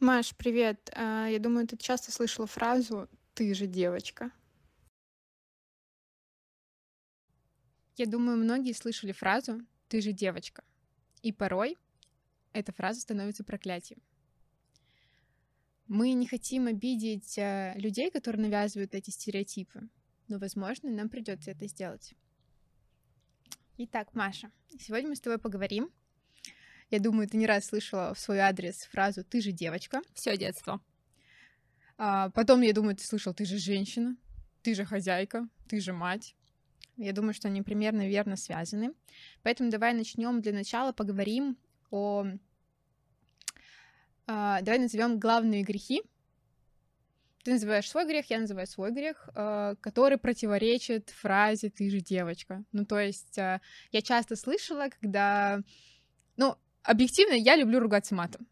Маш, привет. А, Я думаю, ты часто слышала фразу «ты же девочка». Я думаю, многие слышали фразу «ты же девочка». И порой эта фраза становится проклятием. Мы не хотим обидеть а, людей, которые навязывают эти стереотипы, но, возможно, нам придется это сделать. Итак, Маша, сегодня мы с тобой поговорим. Я думаю, ты не раз слышала в свой адрес фразу «ты же девочка». Все детство. А, потом, я думаю, ты слышал «ты же женщина», «ты же хозяйка», «ты же мать». Я думаю, что они примерно верно связаны. Поэтому давай начнем для начала поговорим о... а, давай назовем главные грехи. Ты называешь свой грех, я называю свой грех, а, который противоречит фразе «ты же девочка». Ну, то есть а, я часто слышала, когда... Ну, объективно, я люблю ругаться матом.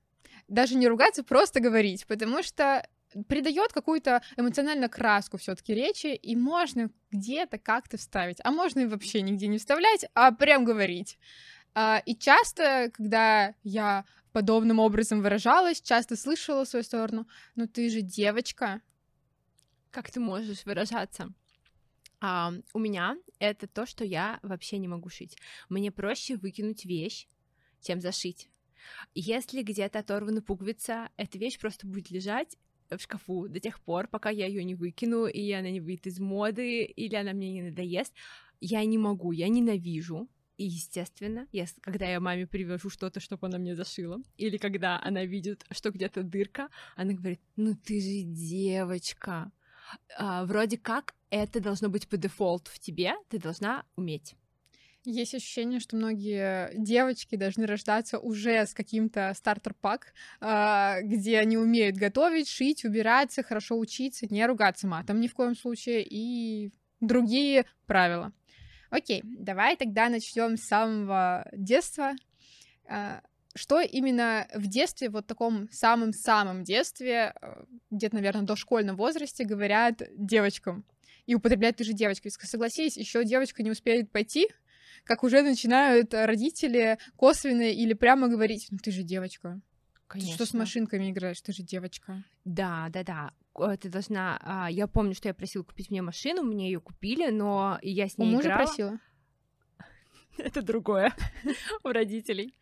Даже не ругаться, просто говорить, потому что придает какую-то эмоциональную краску все-таки речи, и можно где-то как-то вставить, а можно и вообще нигде не вставлять, а прям говорить. А, И часто, когда я подобным образом выражалась, часто слышала свою сторону, ну ты же девочка. Как ты можешь выражаться? А, у меня это то, что я вообще не могу шить. Мне проще выкинуть вещь, чем зашить. Если где-то оторвана пуговица, эта вещь просто будет лежать в шкафу до тех пор, пока я ее не выкину, и она не выйдет из моды, или она мне не надоест. Я не могу, я ненавижу. И, естественно, я, когда я маме привожу что-то, чтобы она мне зашила, или когда она видит, что где-то дырка, она говорит, ну ты же девочка. А, вроде как это должно быть по дефолту в тебе, ты должна уметь. Есть ощущение, что многие девочки должны рождаться уже с каким-то стартер-пак, а, где они умеют готовить, шить, убираться, хорошо учиться, не ругаться матом ни в коем случае и другие правила. Окей, давай тогда начнем с самого детства. А, Что именно в детстве, вот таком самом-самом детстве, э, где-то, наверное, до школьном возрасте, говорят девочкам и употребляют ты же девочка. Ведь, Согласись, еще девочка не успеет пойти, как уже начинают родители косвенно или прямо говорить, ну ты же девочка, ты что с машинками играешь, ты же девочка. Да, да, да. Ты должна. а, Я помню, что я просила купить мне машину, мне ее купили, но я с У ней мужа играла. просила. Это другое у родителей.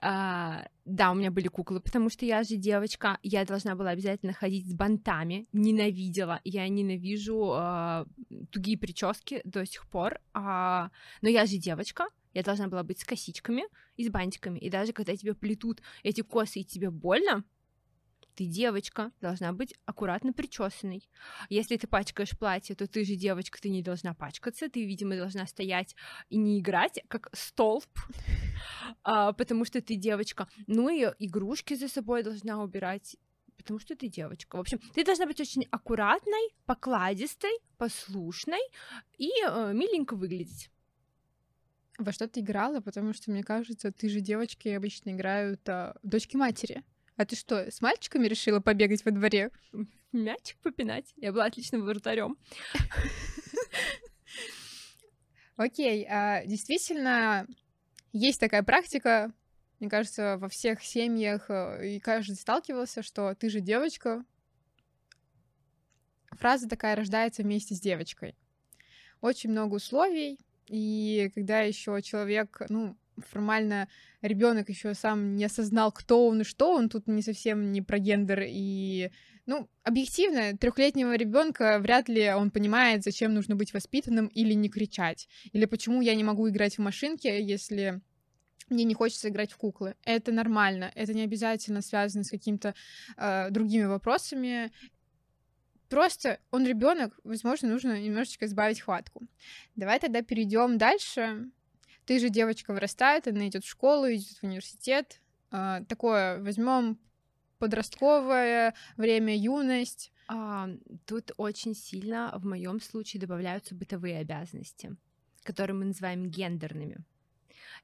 А, да, у меня были куклы, потому что я же девочка. Я должна была обязательно ходить с бантами. Ненавидела. Я ненавижу а, тугие прически до сих пор. А, но я же девочка. Я должна была быть с косичками и с бантиками. И даже когда тебе плетут эти косы и тебе больно, ты девочка, должна быть аккуратно причесанной. Если ты пачкаешь платье, то ты же девочка, ты не должна пачкаться, ты, видимо, должна стоять и не играть, как столб, а, потому что ты девочка. Ну и игрушки за собой должна убирать, потому что ты девочка. В общем, ты должна быть очень аккуратной, покладистой, послушной и э, миленько выглядеть. Во что ты играла? Потому что, мне кажется, ты же девочки обычно играют а, дочки матери. А ты что, с мальчиками решила побегать во дворе? Мячик попинать. Я была отличным вратарем. Окей, а, действительно, есть такая практика, мне кажется, во всех семьях, э, и каждый сталкивался, что ты же девочка. Фраза такая рождается вместе с девочкой. Очень много условий, и когда еще человек, ну, формально ребенок еще сам не осознал, кто он и что он, тут не совсем не про гендер и ну, объективно, трехлетнего ребенка вряд ли он понимает, зачем нужно быть воспитанным или не кричать. Или почему я не могу играть в машинки, если мне не хочется играть в куклы. Это нормально. Это не обязательно связано с какими-то э, другими вопросами. Просто он ребенок, возможно, нужно немножечко сбавить хватку. Давай тогда перейдем дальше. Ты же девочка вырастает, она идет в школу, идет в университет. Э, такое возьмем подростковое время, юность. А, тут очень сильно в моем случае добавляются бытовые обязанности, которые мы называем гендерными.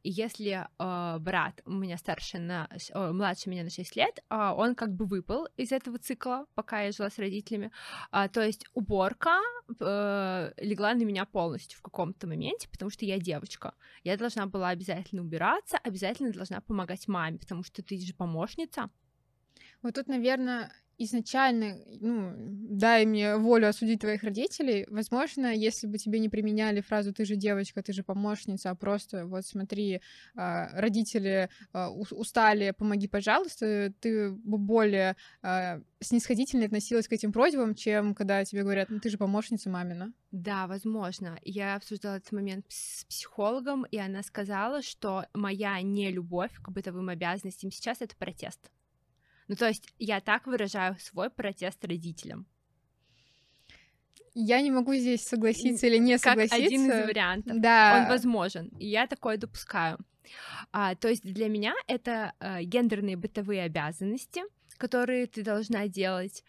И если э, брат у меня старше на, о, младше меня на 6 лет, а, он как бы выпал из этого цикла, пока я жила с родителями. А, то есть уборка э, легла на меня полностью в каком-то моменте, потому что я девочка. Я должна была обязательно убираться, обязательно должна помогать маме, потому что ты же помощница. Вот тут, наверное, изначально, ну, дай мне волю осудить твоих родителей. Возможно, если бы тебе не применяли фразу «ты же девочка, ты же помощница», а просто вот смотри, а, родители а, устали, помоги, пожалуйста, ты бы более а, снисходительно относилась к этим просьбам, чем когда тебе говорят, ну ты же помощница мамина. Да, возможно. Я обсуждала этот момент с психологом, и она сказала, что моя нелюбовь к бытовым обязанностям сейчас — это протест. Ну, то есть я так выражаю свой протест родителям. Я не могу здесь согласиться или не как согласиться. один из вариантов. Да. Он возможен. И я такое допускаю. А, то есть для меня это а, гендерные бытовые обязанности, которые ты должна делать.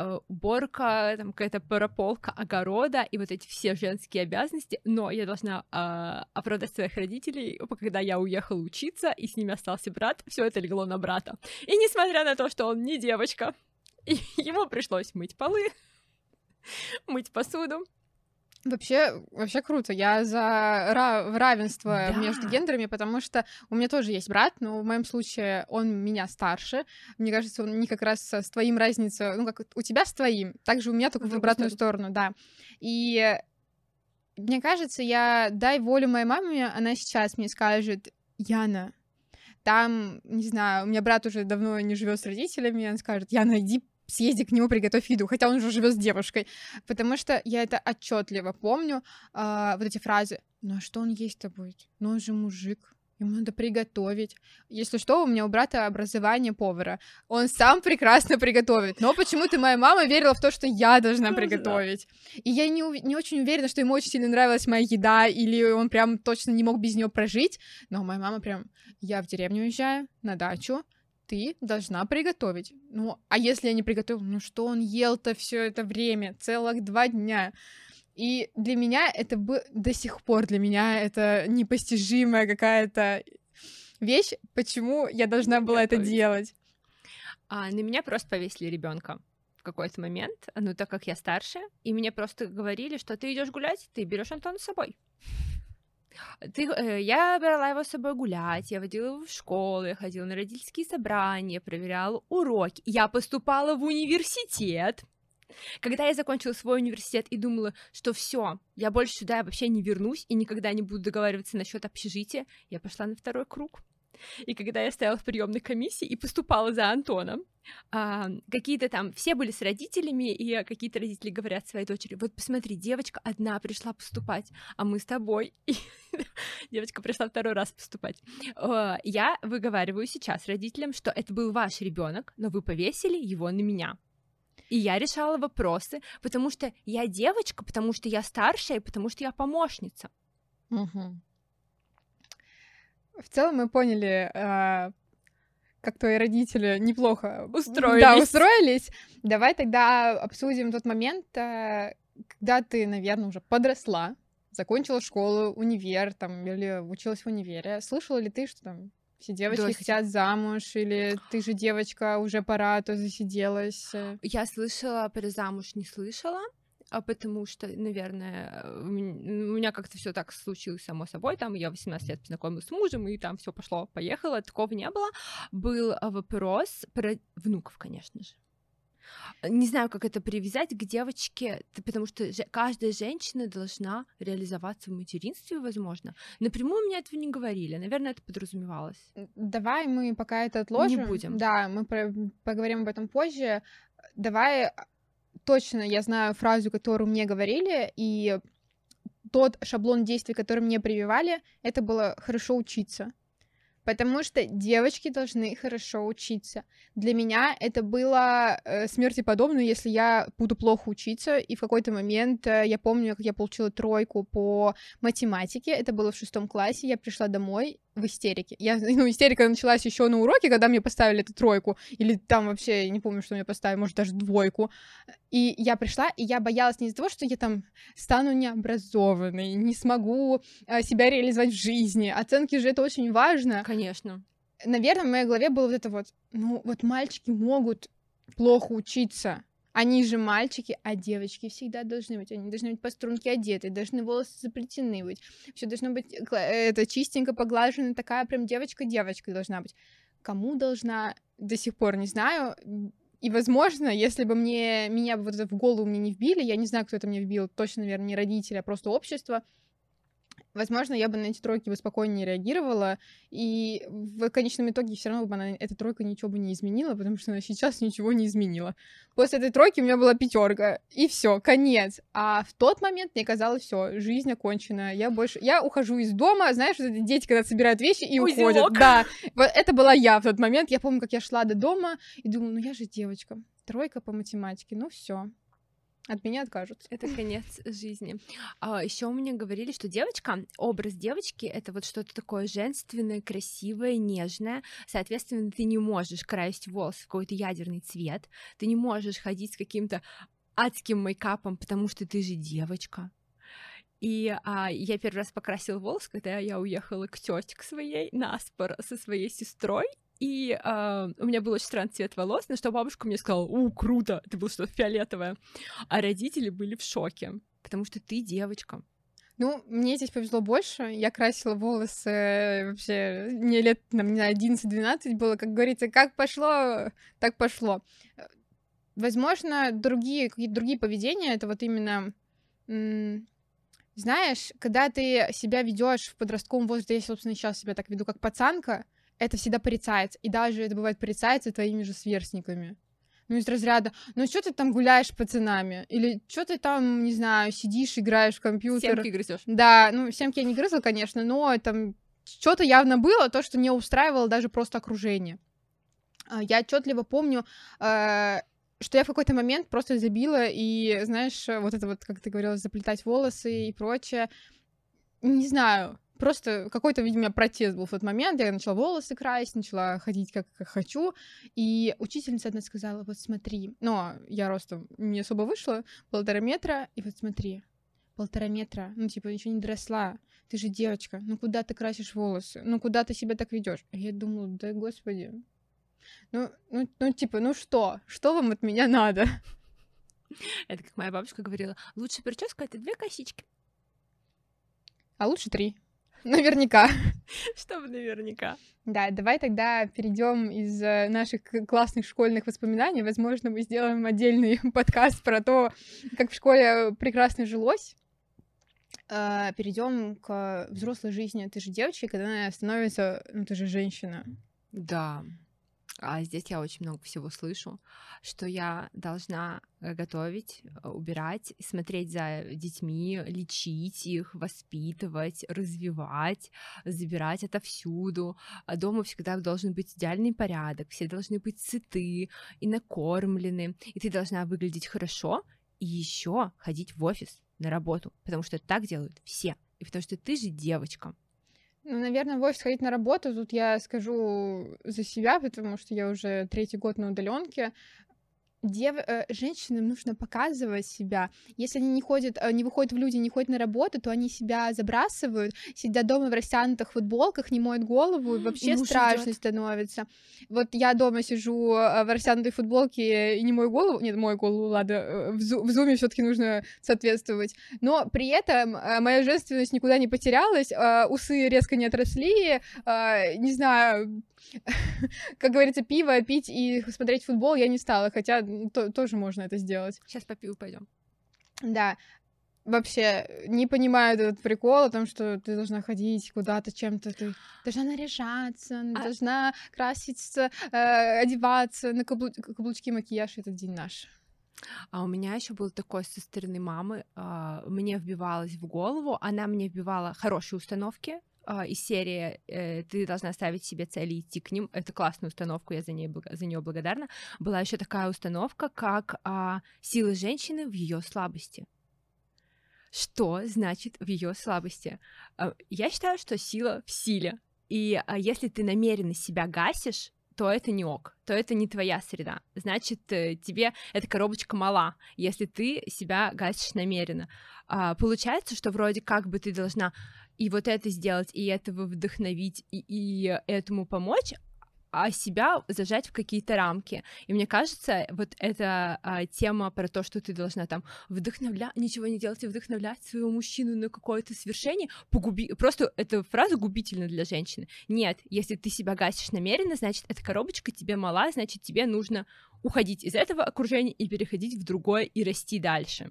Э, уборка, там какая-то прополка огорода и вот эти все женские обязанности, но я должна э, оправдать своих родителей, когда я уехала учиться, и с ними остался брат, все это легло на брата. И несмотря на то, что он не девочка, ему пришлось мыть полы, мыть посуду, Вообще, вообще круто. Я за равенство да. между гендерами, потому что у меня тоже есть брат, но в моем случае он меня старше. Мне кажется, он не как раз с твоим разница, ну как у тебя с твоим, также у меня только в обратную сторону, да. И мне кажется, я дай волю моей маме, она сейчас мне скажет, Яна, там, не знаю, у меня брат уже давно не живет с родителями, он скажет, Яна, иди съезди к нему, приготовь еду, хотя он уже живет с девушкой, потому что я это отчетливо помню, э, вот эти фразы, ну а что он есть-то будет? Ну он же мужик, ему надо приготовить. Если что, у меня у брата образование повара. Он сам прекрасно приготовит. Но почему-то моя мама верила в то, что я должна приготовить. И я не, не очень уверена, что ему очень сильно нравилась моя еда, или он прям точно не мог без нее прожить. Но моя мама прям, я в деревню уезжаю, на дачу, ты должна приготовить. Ну, а если я не приготовила, ну что он ел-то все это время, целых два дня? И для меня это бы до сих пор для меня это непостижимая какая-то вещь, почему я должна была это делать. А, на меня просто повесили ребенка в какой-то момент, ну так как я старше, и мне просто говорили, что ты идешь гулять, ты берешь Антона с собой. Ты, э, я брала его с собой гулять, я водила его в школу, я ходила на родительские собрания, проверяла уроки. Я поступала в университет. Когда я закончила свой университет и думала, что все, я больше сюда вообще не вернусь и никогда не буду договариваться насчет общежития, я пошла на второй круг. И когда я стояла в приемной комиссии и поступала за Антоном, а, какие-то там, все были с родителями, и какие-то родители говорят своей дочери, вот посмотри, девочка одна пришла поступать, а мы с тобой. И девочка пришла второй раз поступать. Я выговариваю сейчас родителям, что это был ваш ребенок, но вы повесили его на меня. И я решала вопросы, потому что я девочка, потому что я старшая, потому что я помощница. Угу. В целом мы поняли, э, как твои родители неплохо устроились. Да, устроились. Давай тогда обсудим тот момент, э, когда ты, наверное, уже подросла, закончила школу, универ, там, или училась в универе. Слышала ли ты, что там все девочки хотят замуж, или ты же девочка, уже пора, то засиделась? Я слышала, про замуж не слышала, а потому что, наверное, у меня как-то все так случилось само собой, там я 18 лет познакомилась с мужем, и там все пошло, поехало, такого не было. Был а, вопрос про внуков, конечно же. Не знаю, как это привязать к девочке, потому что каждая женщина должна реализоваться в материнстве, возможно. Напрямую мне этого не говорили, наверное, это подразумевалось. Давай мы пока это отложим. Не будем. Да, мы поговорим об этом позже. Давай точно я знаю фразу, которую мне говорили, и тот шаблон действий, который мне прививали, это было хорошо учиться. Потому что девочки должны хорошо учиться. Для меня это было э, смерти подобно, если я буду плохо учиться, и в какой-то момент э, я помню, как я получила тройку по математике, это было в шестом классе, я пришла домой, в истерике. Я, ну, истерика началась еще на уроке, когда мне поставили эту тройку, или там вообще, я не помню, что мне поставили, может, даже двойку. И я пришла, и я боялась не из-за того, что я там стану необразованной, не смогу а, себя реализовать в жизни. Оценки же это очень важно. Конечно. Наверное, в моей голове было вот это вот, ну, вот мальчики могут плохо учиться, они же мальчики, а девочки всегда должны быть. Они должны быть по струнке одеты, должны волосы заплетены быть. Все должно быть это чистенько поглажено, такая прям девочка-девочка должна быть. кому должна, до сих пор не знаю. И, возможно, если бы мне, меня вот это в голову мне не вбили, я не знаю, кто это мне вбил, точно, наверное, не родители, а просто общество, возможно, я бы на эти тройки бы спокойнее реагировала, и в конечном итоге все равно бы она, эта тройка ничего бы не изменила, потому что она сейчас ничего не изменила. После этой тройки у меня была пятерка, и все, конец. А в тот момент мне казалось, все, жизнь окончена. Я больше, я ухожу из дома, знаешь, вот эти дети, когда собирают вещи и Узелок. уходят. Да, вот это была я в тот момент. Я помню, как я шла до дома и думаю, ну я же девочка, тройка по математике, ну все, от меня откажутся. Это конец жизни. А, еще мне говорили, что девочка, образ девочки это вот что-то такое женственное, красивое, нежное. Соответственно, ты не можешь красить волосы в какой-то ядерный цвет, ты не можешь ходить с каким-то адским мейкапом, потому что ты же девочка. И а, я первый раз покрасила волосы, когда я уехала к тете к своей на спор со своей сестрой, и э, у меня был очень странный цвет волос, на что бабушка мне сказала, у, круто, это было что-то фиолетовое. А родители были в шоке, потому что ты девочка. Ну, мне здесь повезло больше. Я красила волосы вообще мне лет, там, не знаю, 11-12 было, как говорится, как пошло, так пошло. Возможно, другие, какие-то другие поведения, это вот именно знаешь, когда ты себя ведешь в подростковом возрасте, я, собственно, сейчас себя так веду, как пацанка, это всегда порицается. И даже это бывает порицается твоими же сверстниками. Ну, из разряда, ну, что ты там гуляешь с пацанами? Или что ты там, не знаю, сидишь, играешь в компьютер? Семки грызешь. Да, ну, семки я не грызла, конечно, но там что-то явно было, то, что не устраивало даже просто окружение. А, я отчетливо помню, э, что я в какой-то момент просто забила и, знаешь, вот это вот, как ты говорила, заплетать волосы и прочее. Не знаю, Просто какой-то, видимо, протест был в тот момент. Я начала волосы красить, начала ходить как, как хочу. И учительница одна сказала, вот смотри. Но я ростом не особо вышла, полтора метра. И вот смотри, полтора метра, ну, типа, еще не доросла. Ты же девочка, ну куда ты красишь волосы? Ну куда ты себя так ведешь? А я думала, да господи. Ну, ну, ну, типа, ну что? Что вам от меня надо? Это как моя бабушка говорила, лучше прическа — это две косички. А лучше три. Наверняка. Чтобы наверняка. Да, давай тогда перейдем из э, наших классных школьных воспоминаний. Возможно, мы сделаем отдельный подкаст про то, как в школе прекрасно жилось. А, перейдем к взрослой жизни. Ты же девочка, когда она становится, ну ты же женщина. Да. А здесь я очень много всего слышу, что я должна э, готовить, э, убирать, смотреть за детьми, лечить их, воспитывать, развивать, забирать отовсюду. А дома всегда должен быть идеальный порядок, все должны быть сыты и накормлены, и ты должна выглядеть хорошо, и еще ходить в офис на работу, потому что так делают все, и потому что ты же девочка. Ну, наверное, в офис ходить на работу, тут я скажу за себя, потому что я уже третий год на удаленке дев... Э, женщинам нужно показывать себя. Если они не ходят, э, не выходят в люди, не ходят на работу, то они себя забрасывают, сидят дома в растянутых футболках, не моют голову, и вообще и страшно идет. становится. Вот я дома сижу э, в растянутой футболке и не мою голову, нет, мою голову, ладно, в, зу... в зуме все таки нужно соответствовать, но при этом моя женственность никуда не потерялась, усы резко не отросли, не знаю, как говорится, пиво пить и смотреть футбол я не стала, хотя то, тоже можно это сделать. Сейчас по пиву пойдем. Да. Вообще не понимаю этот прикол о том, что ты должна ходить куда-то чем-то, ты должна наряжаться, а... должна краситься, э, одеваться, на каблу... каблучки, макияж, этот день наш. А у меня еще был такой со стороны мамы, э, мне вбивалось в голову, она мне вбивала хорошие установки, а, из серии э, «Ты должна ставить себе цели и идти к ним». Это классная установка, я за, ней, за нее благодарна. Была еще такая установка, как а, «Сила женщины в ее слабости». Что значит в ее слабости? А, я считаю, что сила в силе. И если ты намеренно себя гасишь, то это не ок, то это не твоя среда. Значит, э, тебе эта коробочка мала, если ты себя гасишь намеренно. А, получается, что вроде как бы ты должна и вот это сделать, и этого вдохновить, и, и этому помочь, а себя зажать в какие-то рамки. И мне кажется, вот эта а, тема про то, что ты должна там вдохновлять, ничего не делать и вдохновлять своего мужчину на какое-то свершение, погуби... просто эта фраза губительна для женщины. Нет, если ты себя гасишь намеренно, значит, эта коробочка тебе мала, значит, тебе нужно уходить из этого окружения и переходить в другое и расти дальше.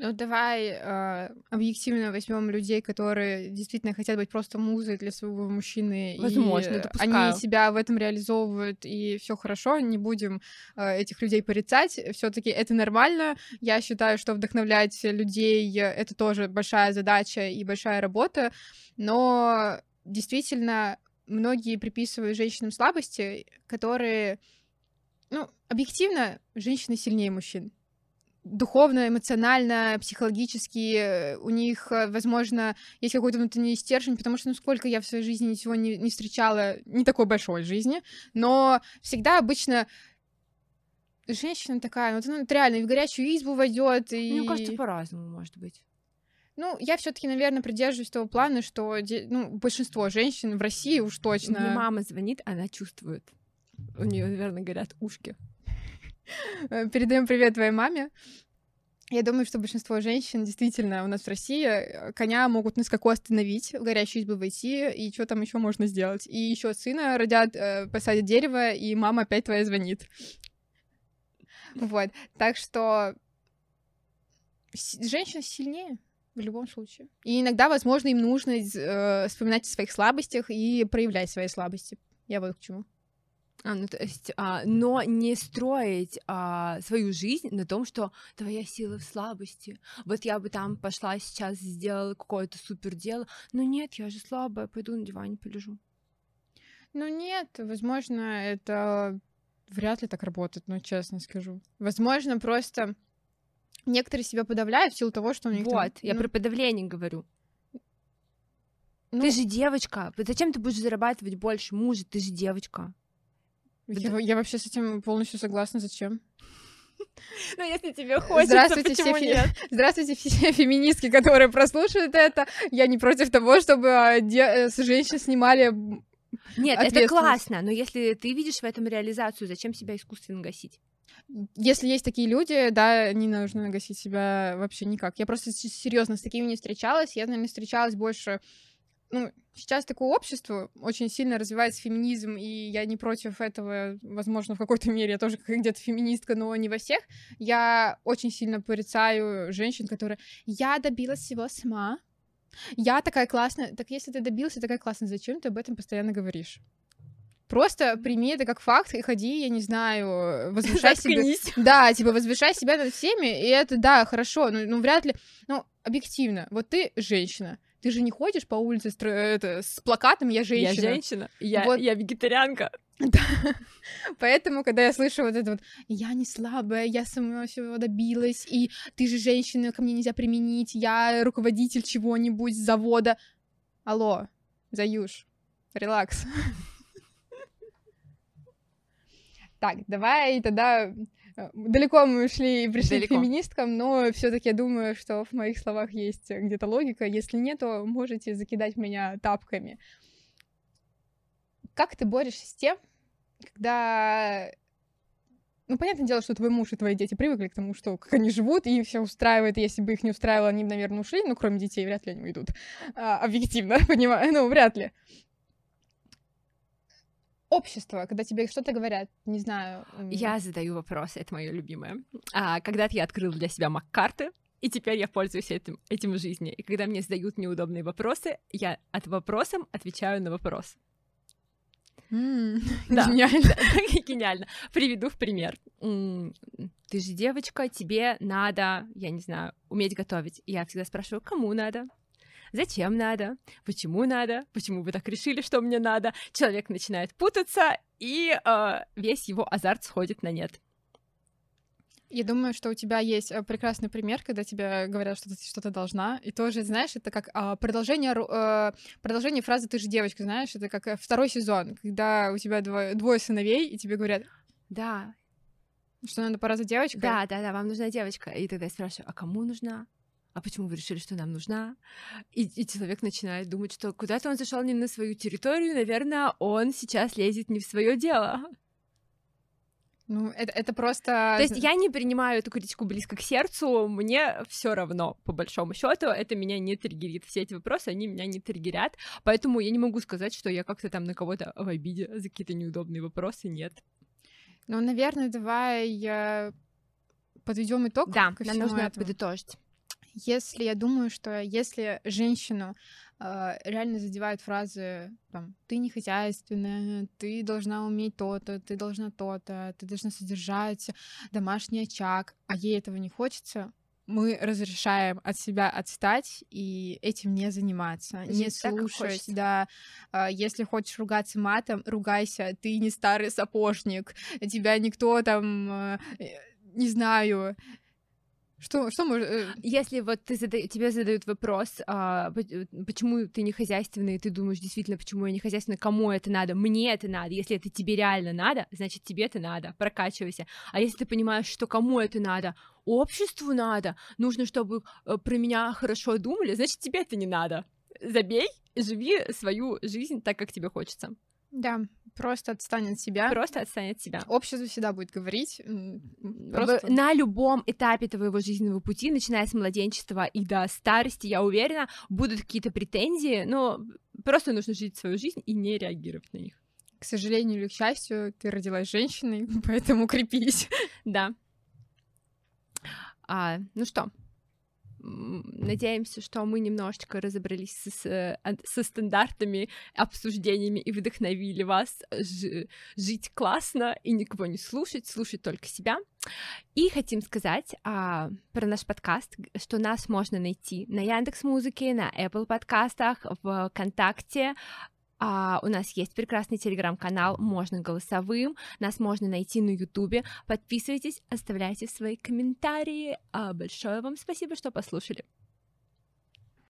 Ну, давай э, объективно возьмем людей, которые действительно хотят быть просто музой для своего мужчины. Возможно, и Они себя в этом реализовывают, и все хорошо, не будем э, этих людей порицать. Все-таки это нормально. Я считаю, что вдохновлять людей это тоже большая задача и большая работа. Но действительно, многие приписывают женщинам слабости, которые, ну, объективно, женщины сильнее мужчин духовно, эмоционально, психологически э, у них, э, возможно, есть какой-то внутренний стержень, потому что, ну, сколько я в своей жизни ничего не, не встречала, не такой большой жизни, но всегда обычно женщина такая, вот, реально и в горячую избу войдет и... Мне кажется, по-разному, может быть. Ну, я все-таки, наверное, придерживаюсь того плана, что ну, большинство женщин в России уж точно. Мне мама звонит, она чувствует. У нее, наверное, горят ушки. Э, передаем привет твоей маме. Я думаю, что большинство женщин действительно у нас в России э, коня могут на скаку остановить, в горящую избу войти, и что там еще можно сделать. И еще сына родят, э, посадят дерево, и мама опять твоя звонит. Вот. Так что женщина сильнее в любом случае. И иногда, возможно, им нужно э, вспоминать о своих слабостях и проявлять свои слабости. Я вот к чему. А, ну, то есть, а, но не строить а, свою жизнь на том, что твоя сила в слабости. Вот я бы там пошла сейчас, сделала какое-то супер дело. Но нет, я же слабая, пойду на диване полежу. Ну нет, возможно, это вряд ли так работает, но честно скажу. Возможно, просто некоторые себя подавляют в силу того, что у них... Вот, там, я ну... про подавление говорю. Ну... Ты же девочка. Зачем ты будешь зарабатывать больше мужа? Ты же девочка. Я, я вообще с этим полностью согласна. Зачем? Ну, если тебе хочется, Здравствуйте, почему все нет? Здравствуйте, все феминистки, которые прослушают это. Я не против того, чтобы а, де... Э, с женщин снимали Нет, это классно, но если ты видишь в этом реализацию, зачем себя искусственно гасить? Если есть такие люди, да, не нужно гасить себя вообще никак. Я просто серьезно с такими не встречалась. Я, наверное, встречалась больше ну, сейчас такое общество, очень сильно развивается феминизм, и я не против этого, возможно, в какой-то мере я тоже где-то феминистка, но не во всех. Я очень сильно порицаю женщин, которые «я добилась всего сама», «я такая классная». Так если ты добился такая классная, зачем ты об этом постоянно говоришь? Просто прими это как факт и ходи, я не знаю, возвышай себя. Да, типа возвышай себя над всеми, и это, да, хорошо, но ну, вряд ли, ну, объективно, вот ты женщина, ты же не ходишь по улице с, это, с плакатом «Я женщина». Я женщина, я, вот. я вегетарианка. Да. Поэтому, когда я слышу вот это вот «Я не слабая, я сама всего добилась, и ты же женщина, ко мне нельзя применить, я руководитель чего-нибудь, завода». Алло, Заюш, релакс. Так, давай тогда далеко мы ушли и пришли Далеко. к феминисткам, но все-таки я думаю, что в моих словах есть где-то логика. Если нет, то можете закидать меня тапками. Как ты борешься с тем, когда ну, понятное дело, что твой муж и твои дети привыкли к тому, что как они живут, и все устраивает, если бы их не устраивало, они бы, наверное, ушли, ну, кроме детей, вряд ли они уйдут. А, объективно, понимаю, ну, вряд ли общество, когда тебе что-то говорят, не знаю. Я задаю вопросы, это мое любимое. А, когда-то я открыл для себя Маккарты, и теперь я пользуюсь этим, этим в жизни. И когда мне задают неудобные вопросы, я от вопросом отвечаю на вопрос. Mm, да, гениально. гениально. Приведу в пример. Ты же девочка, тебе надо, я не знаю, уметь готовить. Я всегда спрашиваю, кому надо? Зачем надо, почему надо, почему вы так решили, что мне надо. Человек начинает путаться, и э, весь его азарт сходит на нет. Я думаю, что у тебя есть э, прекрасный пример, когда тебе говорят, что ты что-то должна. И тоже, знаешь, это как а, продолжение, а, продолжение фразы «ты же девочка», знаешь, это как э, второй сезон, когда у тебя двое, двое сыновей, и тебе говорят «Да». Что надо пора за девочкой? Да, да, да, вам нужна девочка. И тогда я спрашиваю, а кому нужна? А почему вы решили, что нам нужна? И, и человек начинает думать, что куда-то он зашел не на свою территорию, наверное, он сейчас лезет не в свое дело. Ну, это, это просто... То есть я не принимаю эту критику близко к сердцу, мне все равно, по большому счету, это меня не триггерит. Все эти вопросы, они меня не триггерят, поэтому я не могу сказать, что я как-то там на кого-то в обиде за какие-то неудобные вопросы, нет. Ну, наверное, давай подведем итог. Да, нам нужно этому. подытожить. Если я думаю, что если женщину э, реально задевают фразы там ты не хозяйственная, ты должна уметь то-то, ты должна то-то, ты должна содержать домашний очаг, а ей этого не хочется, мы разрешаем от себя отстать и этим не заниматься, Жить не слушать, да. А, если хочешь ругаться матом, ругайся, ты не старый сапожник, тебя никто там, э, не знаю, что, что может... Э, Если вот ты зада... тебе задают вопрос, а, э, почему ты не хозяйственный, и ты думаешь, действительно, почему я не хозяйственный, кому это надо, мне это надо, если это тебе реально надо, значит, тебе это надо, прокачивайся. А если ты понимаешь, что кому это надо, обществу надо, нужно, чтобы э, про меня хорошо думали, значит, тебе это не надо. Забей, живи свою жизнь так, как тебе хочется. Да, просто отстань от себя. Просто отстань от себя. Общество всегда будет говорить. Просто... На любом этапе твоего жизненного пути, начиная с младенчества и до старости, я уверена, будут какие-то претензии, но просто нужно жить свою жизнь и не реагировать на них. К сожалению или к счастью, ты родилась женщиной, поэтому крепись. Да. А, ну что, Надеемся, что мы немножечко разобрались с, со стандартами, обсуждениями и вдохновили вас жить классно и никого не слушать, слушать только себя. И хотим сказать а, про наш подкаст, что нас можно найти на Яндекс Музыке, на Apple подкастах, в ВКонтакте, а, у нас есть прекрасный телеграм-канал, можно голосовым, нас можно найти на ютубе. Подписывайтесь, оставляйте свои комментарии. А, большое вам спасибо, что послушали.